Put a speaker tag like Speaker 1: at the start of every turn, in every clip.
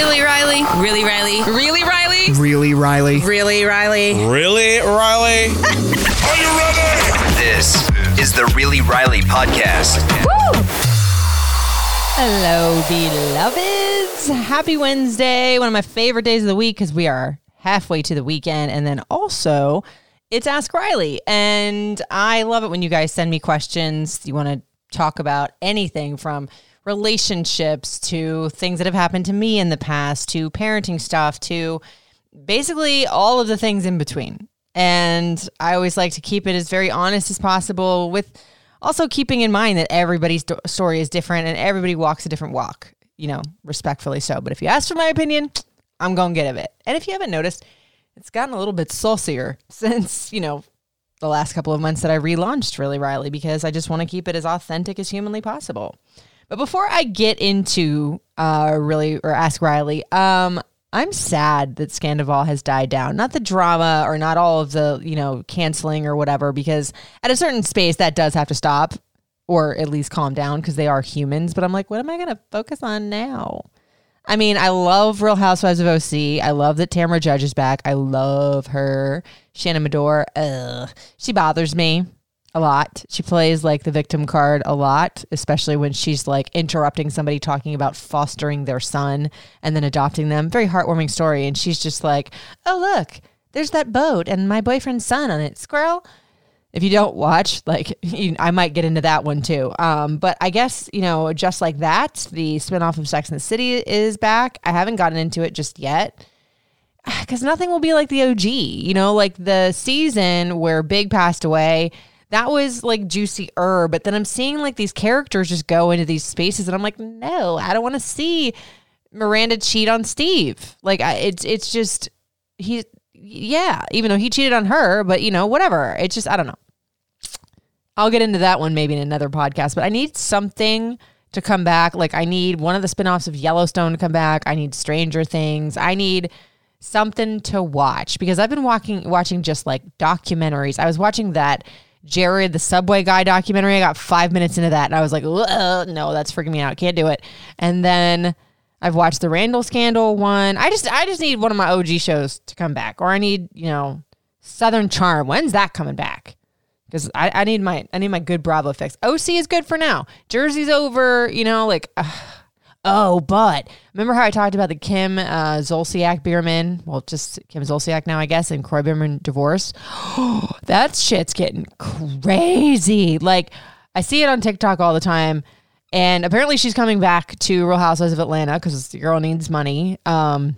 Speaker 1: Really, Riley? Really, Riley? Really, Riley?
Speaker 2: Really, Riley?
Speaker 1: Really, Riley?
Speaker 3: Really, Riley? Are you ready?
Speaker 4: This is the Really Riley podcast.
Speaker 5: Hello, beloveds. Happy Wednesday. One of my favorite days of the week because we are halfway to the weekend. And then also, it's Ask Riley. And I love it when you guys send me questions. You want to talk about anything from relationships to things that have happened to me in the past to parenting stuff to basically all of the things in between. And I always like to keep it as very honest as possible with also keeping in mind that everybody's story is different and everybody walks a different walk, you know, respectfully so. But if you ask for my opinion, I'm going to get it. And if you haven't noticed, it's gotten a little bit saucier since, you know, the last couple of months that I relaunched Really Riley because I just want to keep it as authentic as humanly possible. But before I get into uh, really or ask Riley, um, I'm sad that Scandoval has died down. Not the drama or not all of the you know canceling or whatever, because at a certain space that does have to stop or at least calm down because they are humans. But I'm like, what am I going to focus on now? I mean, I love Real Housewives of OC. I love that Tamra Judge is back. I love her. Shannon Beador, ugh, she bothers me a lot. She plays like the victim card a lot, especially when she's like interrupting somebody talking about fostering their son and then adopting them. Very heartwarming story. And she's just like, oh, look, there's that boat and my boyfriend's son on it. Squirrel. If you don't watch, like, you, I might get into that one too. Um, but I guess, you know, just like that, the spinoff of Sex and the City is back. I haven't gotten into it just yet because nothing will be like the OG, you know, like the season where Big passed away that was like juicy er but then i'm seeing like these characters just go into these spaces and i'm like no i don't want to see miranda cheat on steve. Like I, it's it's just he yeah even though he cheated on her but you know whatever. It's just i don't know. I'll get into that one maybe in another podcast but i need something to come back. Like i need one of the spin-offs of yellowstone to come back. I need stranger things. I need something to watch because i've been walking watching just like documentaries. I was watching that Jared, the subway guy documentary. I got five minutes into that and I was like, no, that's freaking me out. Can't do it. And then I've watched the Randall Scandal one. I just I just need one of my OG shows to come back. Or I need, you know, Southern Charm. When's that coming back? Because I, I need my I need my good Bravo fix. OC is good for now. Jersey's over, you know, like Oh, but remember how I talked about the Kim uh, Zolciak Biermann? Well, just Kim Zolciak now, I guess, and Kroy Biermann divorce. that shit's getting crazy. Like, I see it on TikTok all the time. And apparently she's coming back to Real Housewives of Atlanta because the girl needs money. Um,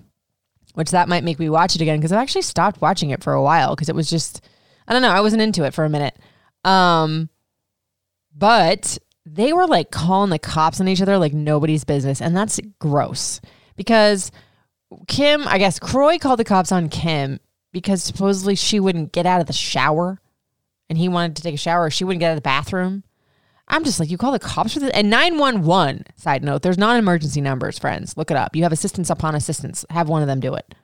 Speaker 5: which that might make me watch it again because I've actually stopped watching it for a while because it was just, I don't know, I wasn't into it for a minute. Um, but they were like calling the cops on each other like nobody's business. And that's gross because Kim, I guess Kroy called the cops on Kim because supposedly she wouldn't get out of the shower and he wanted to take a shower. She wouldn't get out of the bathroom. I'm just like, you call the cops for this? And 911, side note, there's non emergency numbers, friends. Look it up. You have assistance upon assistance. Have one of them do it.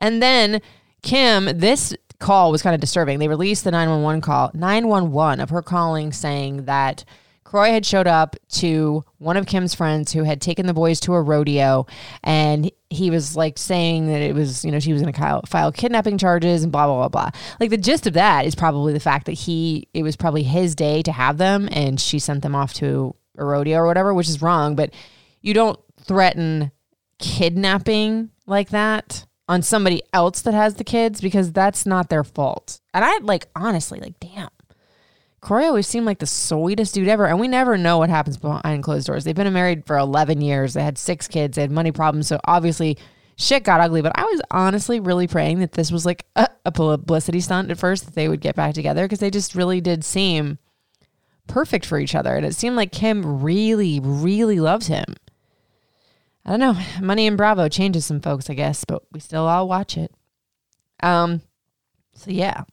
Speaker 5: And then Kim, this call was kind of disturbing. They released the 911 call, 911 of her calling saying that Kroy had showed up to one of Kim's friends who had taken the boys to a rodeo, and he was like saying that it was, you know, she was going to file kidnapping charges and blah blah blah blah. Like the gist of that is probably the fact that he, it was probably his day to have them, and she sent them off to a rodeo or whatever, which is wrong. But you don't threaten kidnapping like that on somebody else that has the kids because that's not their fault. And I like honestly, like, damn Kroy always seemed like the sweetest dude ever. And we never know what happens behind closed doors. They've been married for 11 years. They had six kids. They had money problems. So obviously, shit got ugly. But I was honestly really praying that this was like a, a publicity stunt at first, that they would get back together because they just really did seem perfect for each other. And it seemed like Kim really, really loved him. I don't know. Money in Bravo changes some folks, I guess, but we still all watch it. Um, so yeah,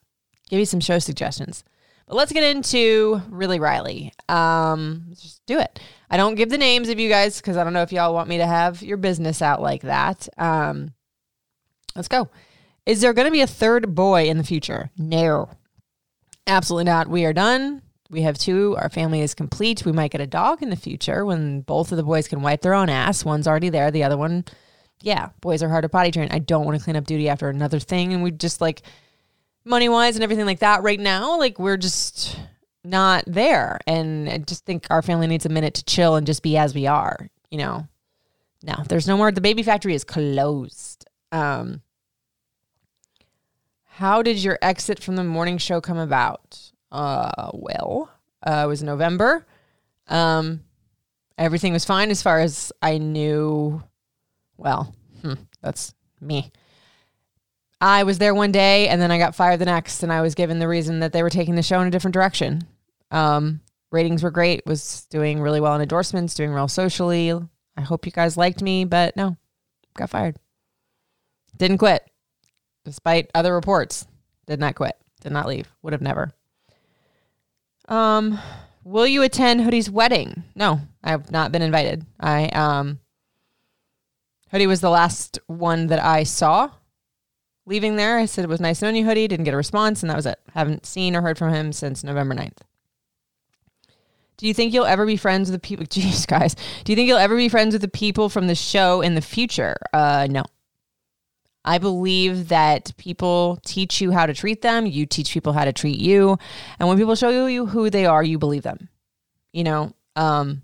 Speaker 5: give you some show suggestions. But let's get into really Riley. Um, let's just do it. I don't give the names of you guys because I don't know if y'all want me to have your business out like that. Um, let's go. Is there going to be a third boy in the future? No, absolutely not. We are done. We have two. Our family is complete. We might get a dog in the future when both of the boys can wipe their own ass. One's already there. The other one yeah, boys are hard to potty train. I don't want to clean up duty after another thing. And we just like money wise and everything like that right now, like we're just not there. And I just think our family needs a minute to chill and just be as we are, you know. No, there's no more. The baby factory is closed. Um, how did your exit from the morning show come about? Uh, well, uh, it was November. Um, everything was fine as far as I knew. Well, hmm, that's me. I was there one day and then I got fired the next, and I was given the reason that they were taking the show in a different direction. Um, ratings were great, was doing really well in endorsements, doing well socially. I hope you guys liked me, but no, got fired. Didn't quit, despite other reports. Did not quit. Did not leave. Would have never. Um, will you attend Hoodie's wedding? No, I have not been invited. I um, Hoodie was the last one that I saw leaving there. I said it was nice knowing you, Hoodie. Didn't get a response, and that was it. Haven't seen or heard from him since November 9th. Do you think you'll ever be friends with the people? Jeez, guys. Do you think you'll ever be friends with the people from the show in the future? Uh, no. I believe that people teach you how to treat them. You teach people how to treat you. And when people show you who they are, you believe them. You know, um,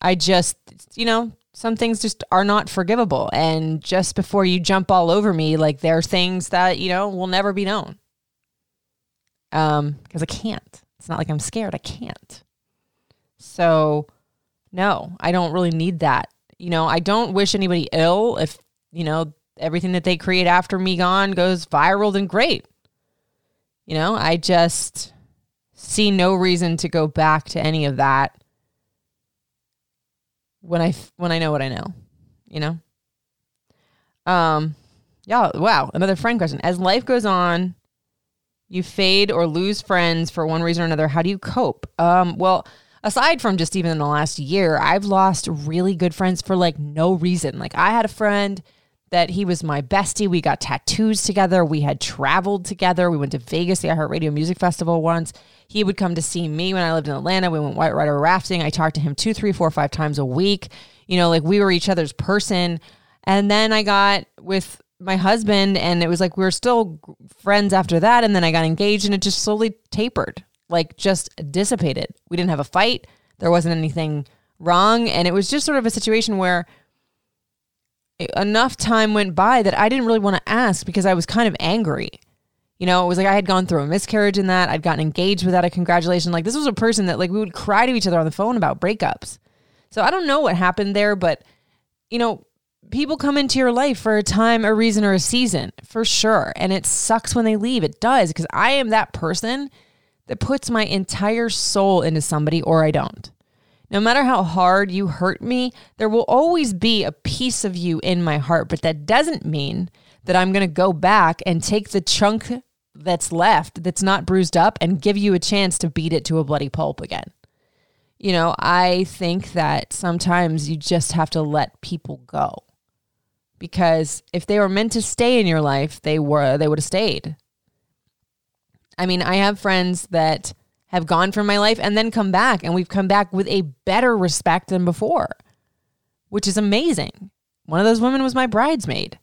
Speaker 5: I just, you know, some things just are not forgivable. And just before you jump all over me, like there are things that, you know, will never be known. Um, because I can't. It's not like I'm scared. I can't. So, no, I don't really need that you know, I don't wish anybody ill. If, you know, everything that they create after me gone goes viral, then great. You know, I just see no reason to go back to any of that when I when I know what I know, you know. Um, yeah, wow, another friend question. As life goes on, you fade or lose friends for one reason or another. How do you cope? Um, well, aside from just even in the last year, I've lost really good friends for like no reason. Like I had a friend that he was my bestie. We got tattoos together. We had traveled together. We went to Vegas, the iHeartRadio Music Festival once. He would come to see me when I lived in Atlanta. We went white rider rafting. I talked to him two, three, four, five times a week. You know, like we were each other's person. And then I got with my husband, and it was like we were still friends after that. And then I got engaged, and it just slowly tapered like just dissipated. We didn't have a fight. There wasn't anything wrong. And it was just sort of a situation where enough time went by that I didn't really want to ask because I was kind of angry. You know, it was like I had gone through a miscarriage in that. I'd gotten engaged without a congratulation. Like this was a person that like we would cry to each other on the phone about breakups. So I don't know what happened there, but you know, people come into your life for a time, a reason, or a season for sure. And it sucks when they leave. It does because I am that person that puts my entire soul into somebody or I don't. No matter how hard you hurt me, there will always be a piece of you in my heart, but that doesn't mean that I'm going to go back and take the chunk that's left that's not bruised up and give you a chance to beat it to a bloody pulp again. You know, I think that sometimes you just have to let people go. Because if they were meant to stay in your life, they were they would have stayed. I mean, I have friends that have gone from my life and then come back, and we've come back with a better respect than before, which is amazing. One of those women was my bridesmaid.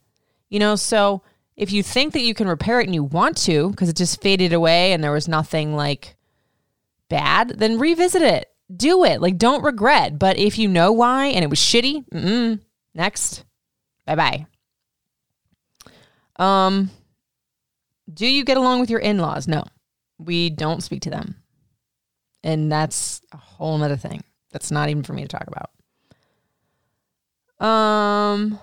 Speaker 5: You know, so if you think that you can repair it and you want to because it just faded away and there was nothing like bad, then revisit it. Do it. Like, don't regret. But if you know why and it was shitty, next. Bye bye. Um, do you get along with your in laws? No, we don't speak to them. And that's a whole other thing. That's not even for me to talk about. Um,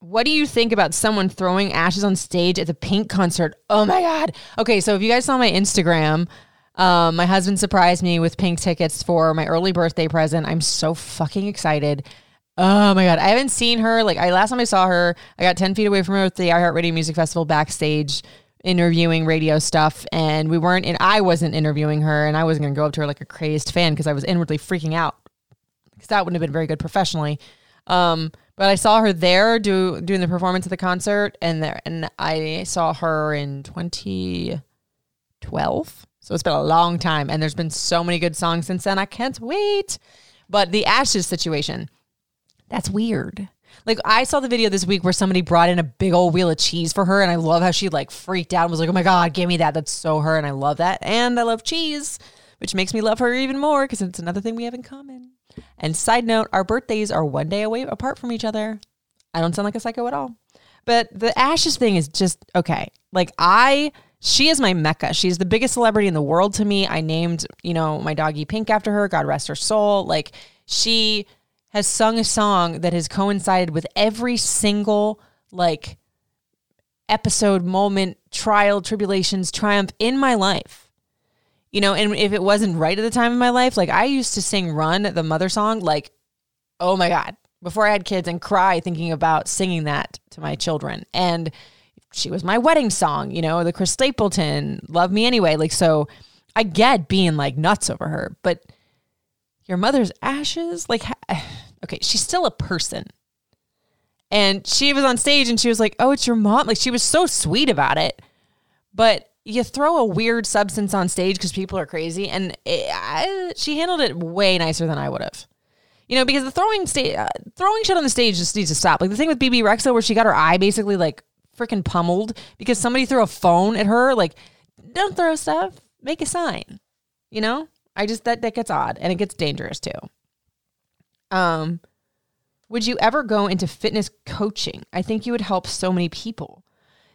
Speaker 5: what do you think about someone throwing ashes on stage at the Pink concert? Oh my God. Okay, so if you guys saw my Instagram, um, my husband surprised me with pink tickets for my early birthday present. I'm so fucking excited. Oh my god, I haven't seen her. Like I last time I saw her, I got ten feet away from her at the iHeartRadio Music Festival backstage interviewing radio stuff, and we weren't. And I wasn't interviewing her, and I wasn't gonna go up to her like a crazed fan because I was inwardly freaking out because that wouldn't have been very good professionally. Um, but I saw her there do doing the performance at the concert, and there, and I saw her in 2012. So it's been a long time, and there's been so many good songs since then. I can't wait. But the Ashes situation That's weird. Like I saw the video this week where somebody brought in a big old wheel of cheese for her, and I love how she like freaked out and was like, "Oh my god, give me that! That's so her!" And I love that, and I love cheese, which makes me love her even more because it's another thing we have in common. And side note, our birthdays are one day away apart from each other. I don't sound like a psycho at all, but the ashes thing is just okay. Like I. She is my mecca. She's the biggest celebrity in the world to me. I named, you know, my doggy Pink after her. God rest her soul. Like she has sung a song that has coincided with every single like episode, moment, trial, tribulations, triumph in my life. You know, and if it wasn't right at the time of my life, like I used to sing Run, the mother song, like, oh my God, before I had kids and cry thinking about singing that to my children. And she was my wedding song, you know, the Chris Stapleton, Love Me Anyway. Like, so I get being like nuts over her, but your mother's ashes, like, okay, she's still a person. And she was on stage and she was like, oh, it's your mom. Like, she was so sweet about it. But you throw a weird substance on stage because people are crazy. And it, I, she handled it way nicer than I would have. You know, because the throwing uh, throwing shit on the stage just needs to stop. Like the thing with Bebe Rexha, where she got her eye basically like freaking pummeled because somebody threw a phone at her. Like, don't throw stuff. Make a sign. You know, I just that that gets odd and it gets dangerous too. Um, would you ever go into fitness coaching? I think you would help so many people.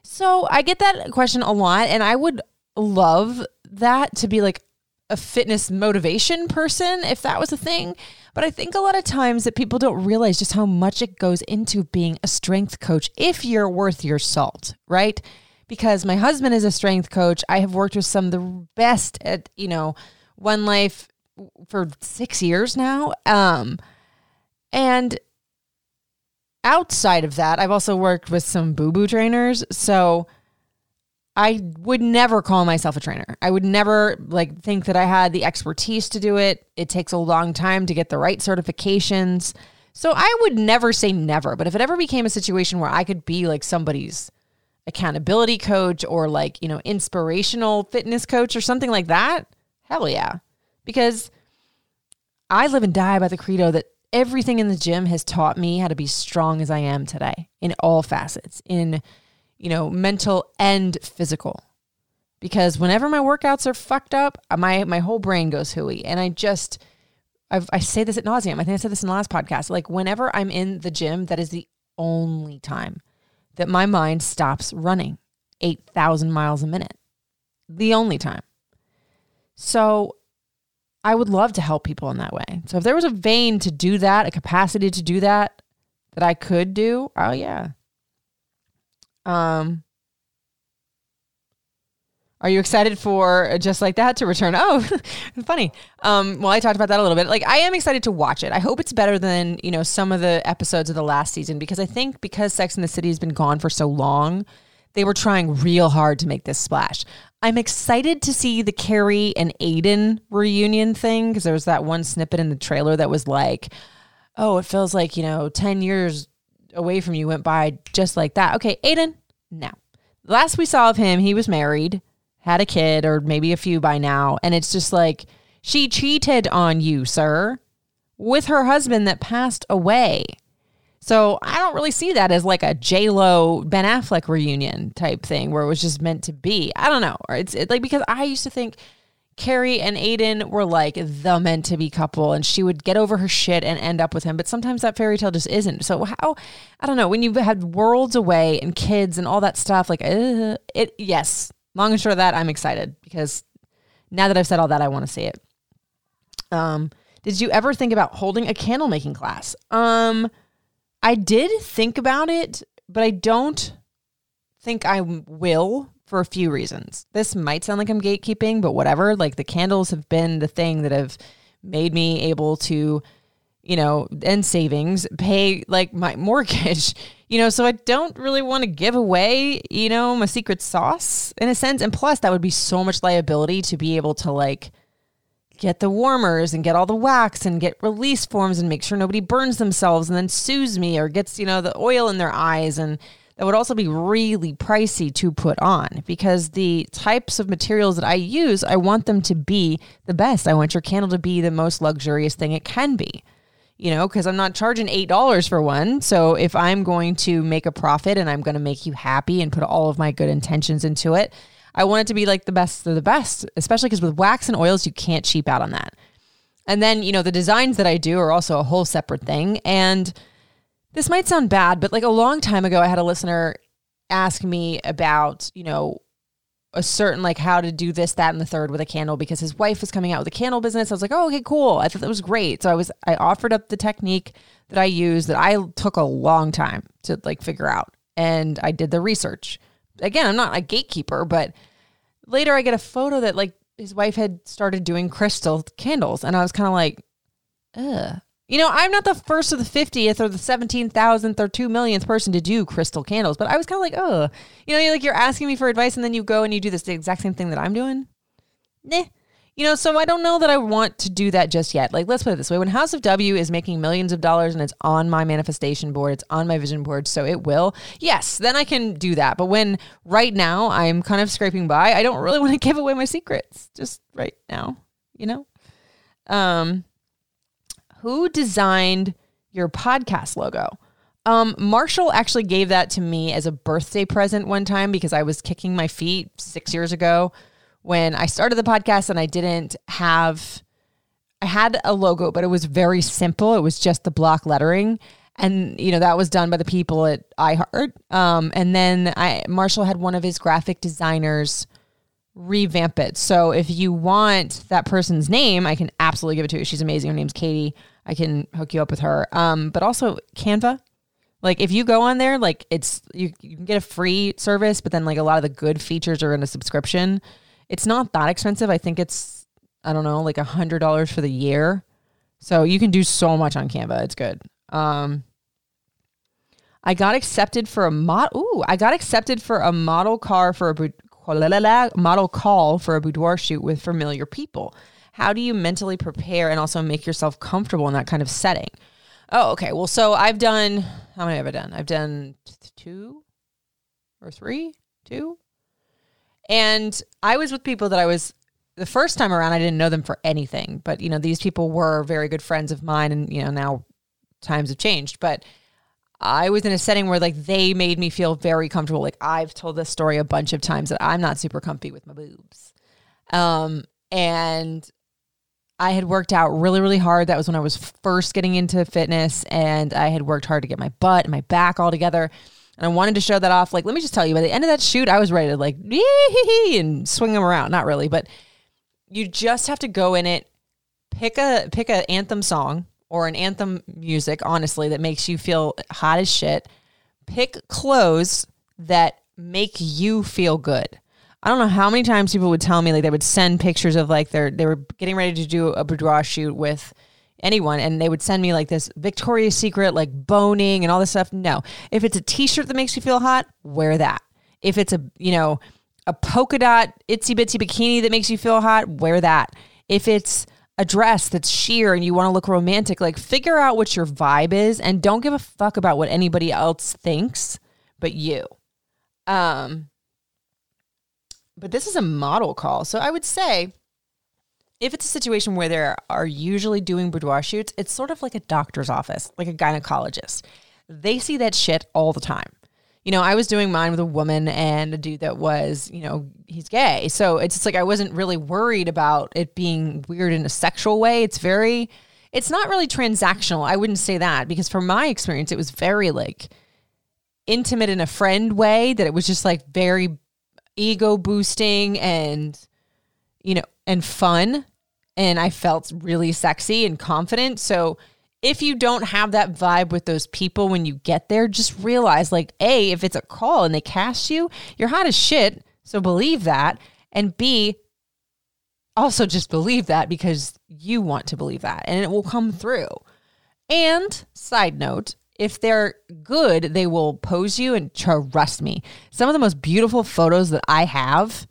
Speaker 5: So I get that question a lot, and I would love that to be like a fitness motivation person if that was a thing. But I think a lot of times that people don't realize just how much it goes into being a strength coach if you're worth your salt, right? Because my husband is a strength coach. I have worked with some of the best at, you know, One Life for six years now. Um, and outside of that, I've also worked with some boo boo trainers. So I would never call myself a trainer. I would never like think that I had the expertise to do it. It takes a long time to get the right certifications. So I would never say never, but if it ever became a situation where I could be like somebody's accountability coach or like, you know, inspirational fitness coach or something like that, hell yeah. Because I live and die by the credo that everything in the gym has taught me how to be strong as I am today in all facets, in you know, mental and physical. Because whenever my workouts are fucked up, uh, my my whole brain goes hooey, and I just I've, I say this at nauseum. I think I said this in the last podcast. Like whenever I'm in the gym, that is the only time that my mind stops running eight thousand miles a minute. The only time. So I would love to help people in that way. So if there was a vein to do that, a capacity to do that, that I could do, oh yeah. Um, are you excited for just like that to return? Oh, funny. Um, well, I talked about that a little bit. Like, I am excited to watch it. I hope it's better than you know some of the episodes of the last season because I think because Sex in the City has been gone for so long, they were trying real hard to make this splash. I'm excited to see the Carrie and Aidan reunion thing because there was that one snippet in the trailer that was like, "Oh, it feels like you know, ten years away from you went by just like that." Okay, Aidan, no. Last we saw of him, he was married, had a kid, or maybe a few by now, and it's just like she cheated on you, sir, with her husband that passed away. So I don't really see that as like a J Lo Ben Affleck reunion type thing where it was just meant to be. I don't know. It's it, like because I used to think Carrie and Aidan were like the meant to be couple, and she would get over her shit and end up with him. But sometimes that fairy tale just isn't. So how I don't know when you've had worlds away and kids and all that stuff. Like uh, it, yes. Long and short of that, I'm excited because now that I've said all that, I want to see it. Um, did you ever think about holding a candle making class? Um I did think about it, but I don't think I will for a few reasons. This might sound like I'm gatekeeping, but whatever. Like the candles have been the thing that have made me able to, you know, and savings pay like my mortgage, you know, so I don't really want to give away, you know, my secret sauce in a sense. And plus, that would be so much liability to be able to like, get the warmers and get all the wax and get release forms and make sure nobody burns themselves and then sues me or gets, you know, the oil in their eyes. And that would also be really pricey to put on because the types of materials that I use, I want them to be the best. I want your candle to be the most luxurious thing it can be. you know, because I'm not charging $8 for one. So if I'm going to make a profit and I'm going to make you happy and put all of my good intentions into it, I want it to be like the best of the best, especially because with wax and oils, you can't cheap out on that. And then, you know, the designs that I do are also a whole separate thing. And this might sound bad, but like a long time ago, I had a listener ask me about, you know, a certain like how to do this, that, and the third with a candle because his wife was coming out with a candle business. I was like, oh, okay, cool. I thought that was great. So I was I offered up the technique that I use that I took a long time to like figure out. And I did the research. Again, I'm not a gatekeeper, but later I get a photo that like his wife had started doing crystal candles. And I was kind of like, ugh. You know, I'm not the first or the 50th or the 17,000th or 2 millionth person to do crystal candles, but I was kind of like, oh, you know, you're like you're asking me for advice and then you go and you do this the exact same thing that I'm doing. Nah. You know, so I don't know that I want to do that just yet. Like, let's put it this way when House of W is making millions of dollars and it's on my manifestation board, it's on my vision board, so it will, yes, then I can do that. But when right now I'm kind of scraping by, I don't really want to give away my secrets just right now, you know? Um, who designed your podcast logo? Um, Marshall actually gave that to me as a birthday present one time because I was kicking my feet six years ago when I started the podcast and I didn't have, I had a logo, but it was very simple. It was just the block lettering. And, you know, that was done by the people at iHeart. Um, and then I, Marshall had one of his graphic designers revamp it. So if you want that person's name, I can absolutely give it to you. She's amazing. Her name's Katie. I can hook you up with her. Um, but also Canva. Like if you go on there, like it's you, you can get a free service, but then like a lot of the good features are in a subscription. It's not that expensive. I think it's I don't know, like a hundred dollars for the year. So you can do so much on Canva. It's good. Um, I got accepted for a mod. Ooh, I got accepted for a model car for a model call for a boudoir shoot with familiar people. How do you mentally prepare and also make yourself comfortable in that kind of setting? Oh, okay. Well, so I've done, how many have I done? I've done two or three, two. And I was with people that I was, the first time around, I didn't know them for anything. But, you know, these people were very good friends of mine. And, you know, now times have changed. But I was in a setting where like they made me feel very comfortable. Like I've told this story a bunch of times that I'm not super comfy with my boobs. Um, and I had worked out really, really hard. That was when I was first getting into fitness, and I had worked hard to get my butt and my back all together. And I wanted to show that off. Like, let me just tell you, by the end of that shoot, I was ready to like and swing them around. Not really, but you just have to go in it, pick a pick a anthem song or an anthem music, honestly, that makes you feel hot as shit. Pick clothes that make you feel good. I don't know how many times people would tell me like they would send pictures of like they're they were getting ready to do a boudoir shoot with anyone and they would send me like this Victoria's Secret like boning and all this stuff. No. If it's a t-shirt that makes you feel hot, wear that. If it's a, you know, a polka dot itsy bitsy bikini that makes you feel hot, wear that. If it's a dress that's sheer and you want to look romantic, like figure out what your vibe is and don't give a fuck about what anybody else thinks but you. Um but this is a model call. So I would say if it's a situation where they are usually doing boudoir shoots, it's sort of like a doctor's office, like a gynecologist. They see that shit all the time. You know, I was doing mine with a woman and a dude that was, you know, he's gay. So it's just like I wasn't really worried about it being weird in a sexual way. It's very, it's not really transactional. I wouldn't say that because from my experience, it was very like intimate in a friend way that it was just like very ego boosting and you know and fun and I felt really sexy and confident. So if you don't have that vibe with those people when you get there, just realize like A, if it's a call and they cast you, you're hot as shit. So believe that. And B, also just believe that because you want to believe that and it will come through. And side note, if they're good, they will pose you and trust me. Some of the most beautiful photos that I have,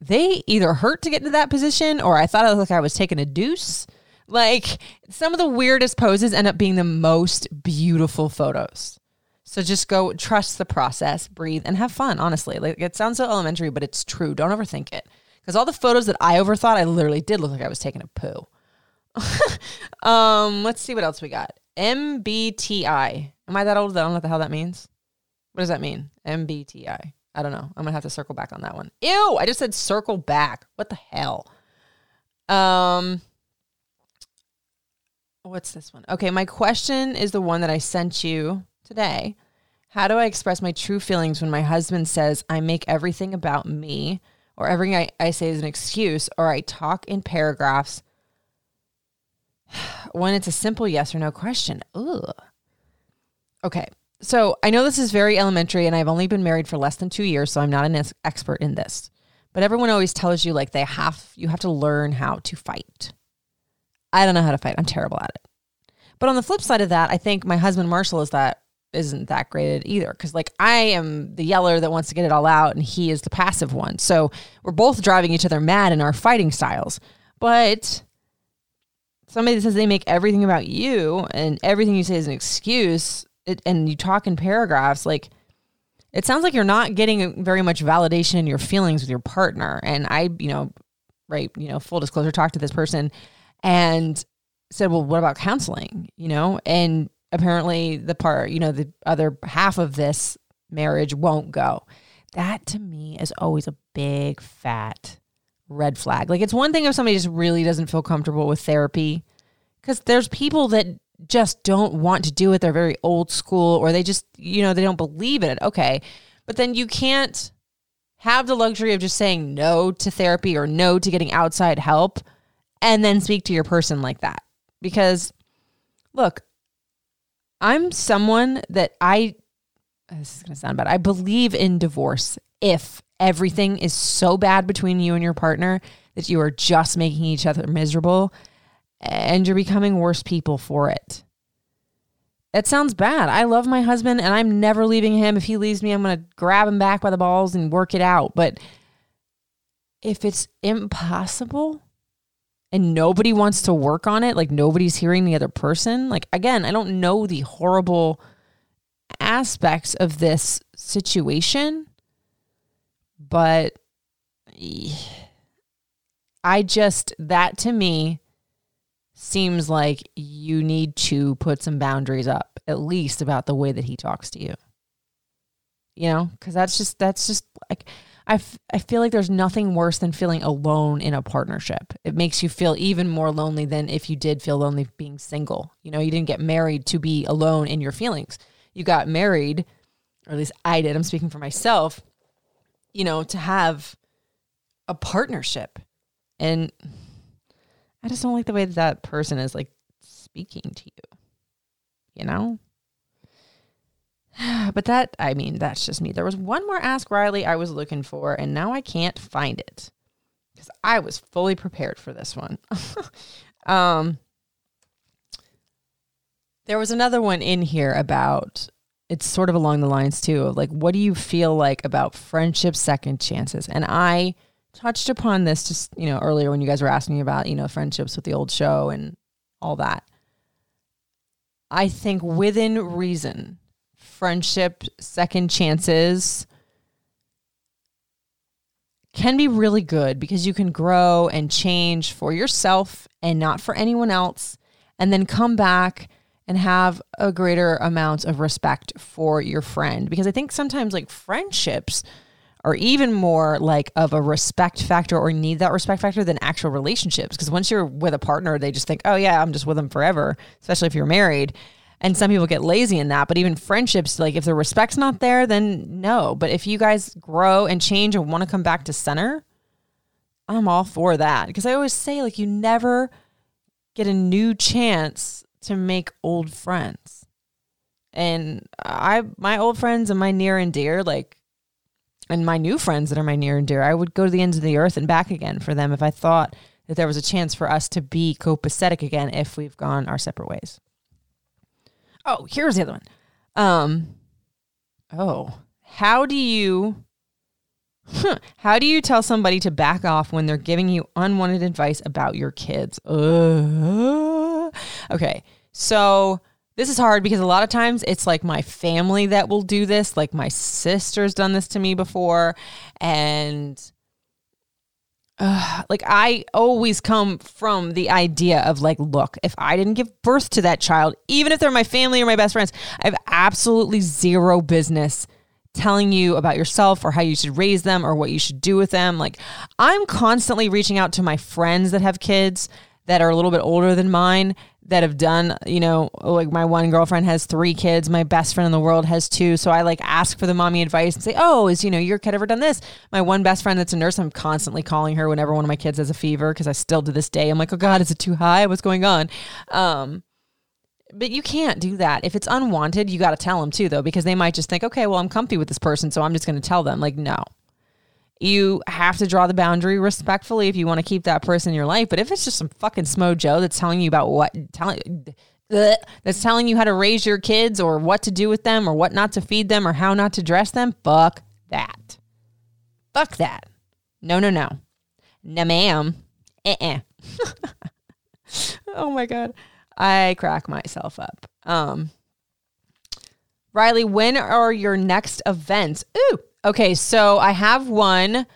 Speaker 5: they either hurt to get into that position or I thought it looked like I was taking a deuce. Like some of the weirdest poses end up being the most beautiful photos. So just go trust the process, breathe, and have fun. Honestly, like it sounds so elementary, but it's true. Don't overthink it. Because all the photos that I overthought, I literally did look like I was taking a poo. um, let's see what else we got. MBTI. Am I that old that I don't know what the hell that means? What does that mean? MBTI. I don't know. I'm gonna have to circle back on that one. Ew! I just said circle back. What the hell? Um, what's this one? Okay, my question is the one that I sent you today. How do I express my true feelings when my husband says I make everything about me, or everything I, I say is an excuse, or I talk in paragraphs when it's a simple yes or no question? Ugh. Okay, so I know this is very elementary, and I've only been married for less than two years, so I'm not an ex- expert in this. But everyone always tells you like they have you have to learn how to fight. I don't know how to fight. I'm terrible at it. But on the flip side of that, I think my husband Marshall is that isn't that great at either because like I am the yeller that wants to get it all out and he is the passive one. So we're both driving each other mad in our fighting styles. But somebody that says they make everything about you and everything you say is an excuse it, and you talk in paragraphs like it sounds like you're not getting very much validation in your feelings with your partner. And i you know right you know full disclosure talked to this person and said well what about counseling? You know? And apparently the part you know the other half of this marriage won't go. That to me is always a big fat red flag. Like it's one thing if somebody just really doesn't feel comfortable with therapy because there's people that just don't want to do it. They're very old school or they just you know they don't believe in it. Okay. But then you can't have the luxury of just saying no to therapy or no to getting outside help and then speak to your person like that. Because look i'm someone that i oh, this is going to sound bad. I believe in divorce if everything is so bad between you and your partner that you are just making each other miserable and you're becoming worse people for it. It sounds bad. I love my husband and I'm never leaving him. If he leaves me, I'm going to grab him back by the balls and work it out. But if it's impossible and nobody wants to work on it, like nobody's hearing the other person, like again, I don't know the horrible aspects of this situation, but I just, that to me, seems like you need to put some boundaries up, at least about the way that he talks to you. You know, because that's just, that's just like, I, f- I feel like there's nothing worse than feeling alone in a partnership. It makes you feel even more lonely than if you did feel lonely being single. You know, you didn't get married to be alone in your feelings. You got married, or at least I did. I'm speaking for myself, you know, to have a partnership. And I just don't like the way that, that person is like speaking to you, you know? But that, I mean, that's just me. There was one more Ask Riley I was looking for, and now I can't find it because I was fully prepared for this one. um, there was another one in here about it's sort of along the lines too of like, what do you feel like about friendship second chances? And I touched upon this just, you know, earlier when you guys were asking me about, you know, friendships with the old show and all that. I think within reason, friendship second chances can be really good because you can grow and change for yourself and not for anyone else and then come back and have a greater amount of respect for your friend because I think sometimes like friendships are even more like of a respect factor or need that respect factor than actual relationships. Because once you're with a partner, they just think, oh, yeah, I'm just with them forever, especially if you're married. And some people get lazy in that. But even friendships, like if the respect's not there, then no. But if you guys grow and change and want to come back to center, I'm all for that. Because I always say, like, you never get a new chance to make old friends. And I, my old friends and my near and dear, like, and my new friends that are my near and dear, I would go to the ends of the earth and back again for them if I thought that there was a chance for us to be copacetic again if we've gone our separate ways. Oh, here's the other one. Um, oh, how do you how do you tell somebody to back off when they're giving you unwanted advice about your kids? Uh, okay, so this is hard because a lot of times it's like my family that will do this. Like my sister's done this to me before. And like I always come from the idea of like, look, if I didn't give birth to that child, even if they're my family or my best friends, I have absolutely zero business telling you about yourself or how you should raise them or what you should do with them. Like I'm constantly reaching out to my friends that have kids that are a little bit older than mine that have done, you know, like my one girlfriend has three kids, my best friend in the world has two. So I like ask for the mommy advice and say, "Oh, is you know your kid ever done this?" My one best friend that's a nurse, I'm constantly calling her whenever one of my kids has a fever because I still to this day I'm like, "Oh God, is it too high? What's going on?" Um, but you can't do that if it's unwanted. You got to tell them too, though, because they might just think, "Okay, well, I'm comfy with this person, so I'm just going to tell them." Like, no, you have to draw the boundary respectfully if you want to keep that person in your life. But if it's just some fucking smo Joe that's telling you about what telling that's telling you how to raise your kids or what to do with them or what not to feed them or how not to dress them, fuck that. Fuck that. No, no, no. No, ma'am. Uh-uh. oh my god. I crack myself up. Um Riley, when are your next events? Ooh, Okay, so I have one.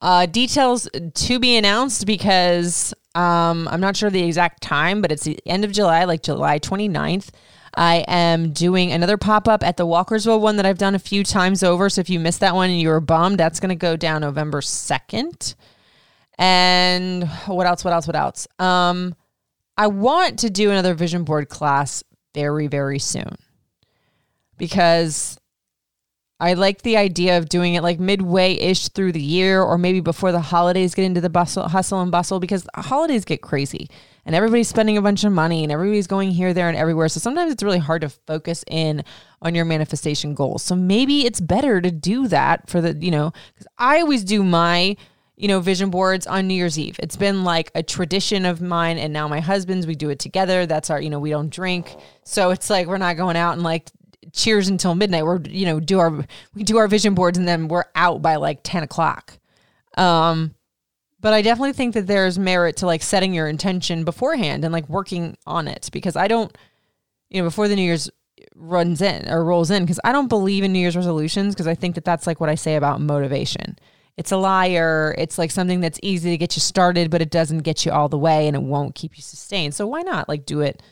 Speaker 5: Uh, details to be announced because um, I'm not sure the exact time, but it's the end of July, like July 29th. I am doing another pop up at the Walkersville one that I've done a few times over. So if you missed that one and you were bummed, that's going to go down November 2nd. And what else? What else? What else? Um, I want to do another vision board class very, very soon because I like the idea of doing it like midway ish through the year or maybe before the holidays get into the bustle, hustle and bustle because holidays get crazy and everybody's spending a bunch of money and everybody's going here, there, and everywhere. So sometimes it's really hard to focus in on your manifestation goals. So maybe it's better to do that for the, you know, because I always do my you know, vision boards on New Year's Eve. It's been like a tradition of mine and now my husband's, we do it together. That's our, you know, we don't drink. So it's like we're not going out and like cheers until midnight. We're you know do our we do our vision boards and then we're out by like ten o'clock. Um, but I definitely think that there's merit to like setting your intention beforehand and like working on it because I don't, you know, before the New Year's runs in or rolls in because I don't believe in New Year's resolutions because I think that that's like what I say about motivation. It's a liar. It's like something that's easy to get you started, but it doesn't get you all the way and it won't keep you sustained. So why not like do it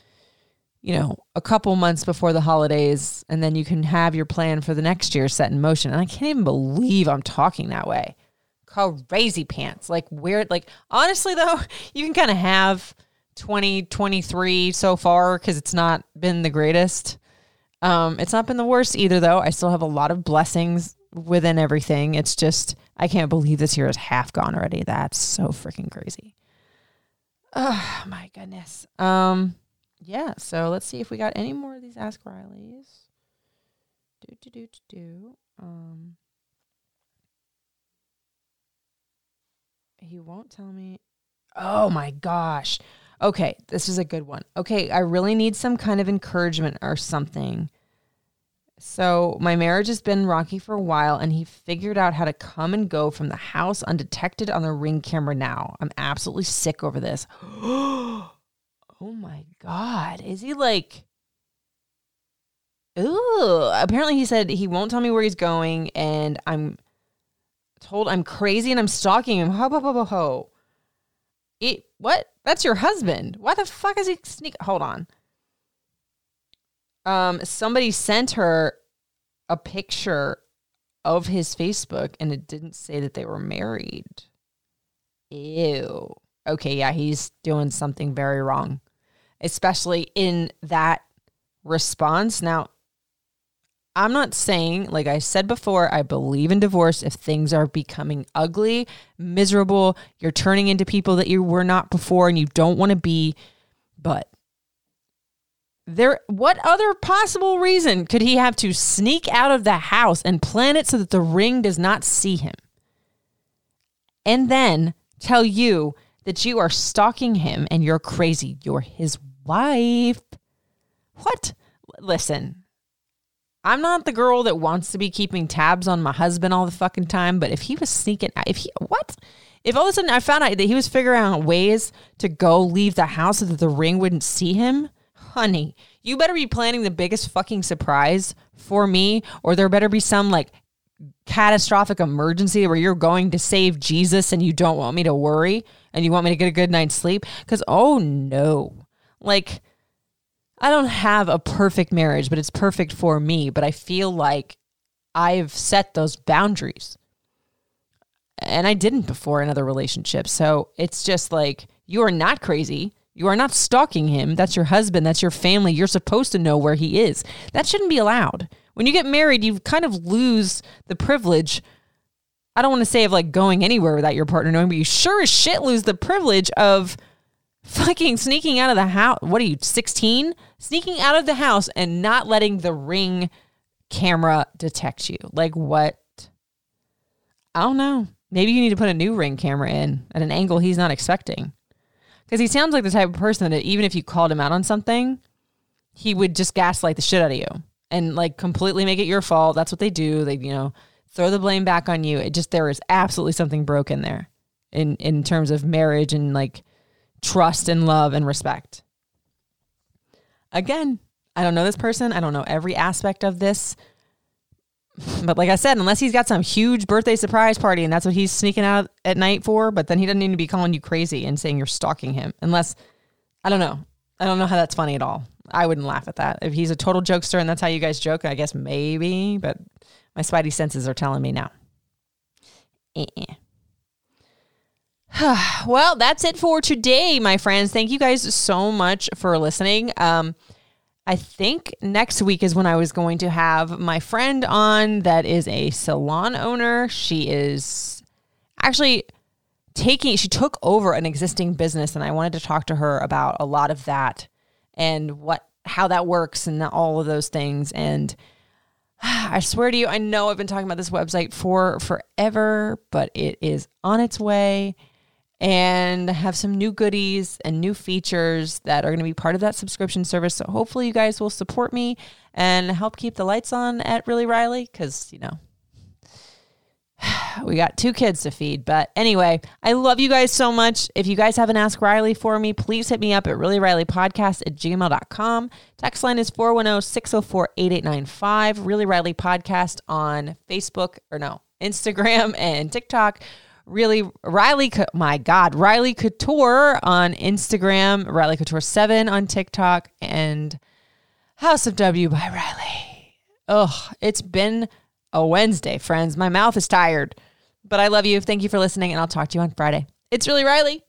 Speaker 5: you know, a couple months before the holidays, and then you can have your plan for the next year set in motion. And I can't even believe I'm talking that way. Crazy pants. Like, weird. Like, honestly, though, you can kind of have 2023 so far because it's not been the greatest. Um, it's not been the worst either, though. I still have a lot of blessings within everything. It's just, I can't believe this year is half gone already. That's so freaking crazy. Oh, my goodness. Um, yeah, so let's see if we got any more of these Ask Rileys. Do do do do do. Um, he won't tell me. Oh my gosh. Okay, this is a good one. Okay, I really need some kind of encouragement or something. So, my marriage has been rocky for a while, and he figured out how to come and go from the house undetected on the ring camera now. I'm absolutely sick over this. Oh my God. Is he like. Ooh. Apparently, he said he won't tell me where he's going, and I'm told I'm crazy and I'm stalking him. Ho, ho, ho, ho, ho. It, what? That's your husband. Why the fuck is he sneak? Hold on. Um, somebody sent her a picture of his Facebook, and it didn't say that they were married. Ew. Okay, yeah, he's doing something very wrong especially in that response. Now, I'm not saying, like I said before, I believe in divorce if things are becoming ugly, miserable, you're turning into people that you were not before and you don't want to be. But there what other possible reason could he have to sneak out of the house and plan it so that the ring does not see him? And then tell you that you are stalking him and you're crazy. You're his wife. What? Listen, I'm not the girl that wants to be keeping tabs on my husband all the fucking time, but if he was sneaking, out, if he, what? If all of a sudden I found out that he was figuring out ways to go leave the house so that the ring wouldn't see him, honey, you better be planning the biggest fucking surprise for me, or there better be some like catastrophic emergency where you're going to save Jesus and you don't want me to worry and you want me to get a good night's sleep? Because, oh no. Like, I don't have a perfect marriage, but it's perfect for me. But I feel like I've set those boundaries. And I didn't before in other relationships. So it's just like, you are not crazy. You are not stalking him. That's your husband. That's your family. You're supposed to know where he is. That shouldn't be allowed. When you get married, you kind of lose the privilege. I don't want to say of like going anywhere without your partner knowing, but you sure as shit lose the privilege of fucking sneaking out of the house. What are you, 16? Sneaking out of the house and not letting the ring camera detect you. Like what? I don't know. Maybe you need to put a new ring camera in at an angle he's not expecting. Because he sounds like the type of person that even if you called him out on something, he would just gaslight the shit out of you and like completely make it your fault. That's what they do. They, you know, throw the blame back on you. It just there is absolutely something broken there in in terms of marriage and like trust and love and respect. Again, I don't know this person. I don't know every aspect of this. But like I said, unless he's got some huge birthday surprise party and that's what he's sneaking out at night for, but then he doesn't need to be calling you crazy and saying you're stalking him. Unless, I don't know. I don't know how that's funny at all. I wouldn't laugh at that. If he's a total jokester and that's how you guys joke, I guess maybe, but my spidey senses are telling me now. Eh-eh. well, that's it for today, my friends. Thank you guys so much for listening. Um, I think next week is when I was going to have my friend on that is a salon owner. She is actually taking, she took over an existing business, and I wanted to talk to her about a lot of that and what, how that works and all of those things. And I swear to you, I know I've been talking about this website for forever, but it is on its way and have some new goodies and new features that are going to be part of that subscription service. So hopefully you guys will support me and help keep the lights on at Really Riley because, you know, we got two kids to feed. But anyway, I love you guys so much. If you guys have an Ask Riley for me, please hit me up at Really Riley Podcast at gmail.com. Text line is 410 604 8895. Really Riley Podcast on Facebook or no, Instagram and TikTok really Riley, my God, Riley Couture on Instagram, Riley Couture seven on TikTok, and House of W by Riley. Oh, it's been a Wednesday, friends. My mouth is tired, but I love you. Thank you for listening, and I'll talk to you on Friday. It's really Riley.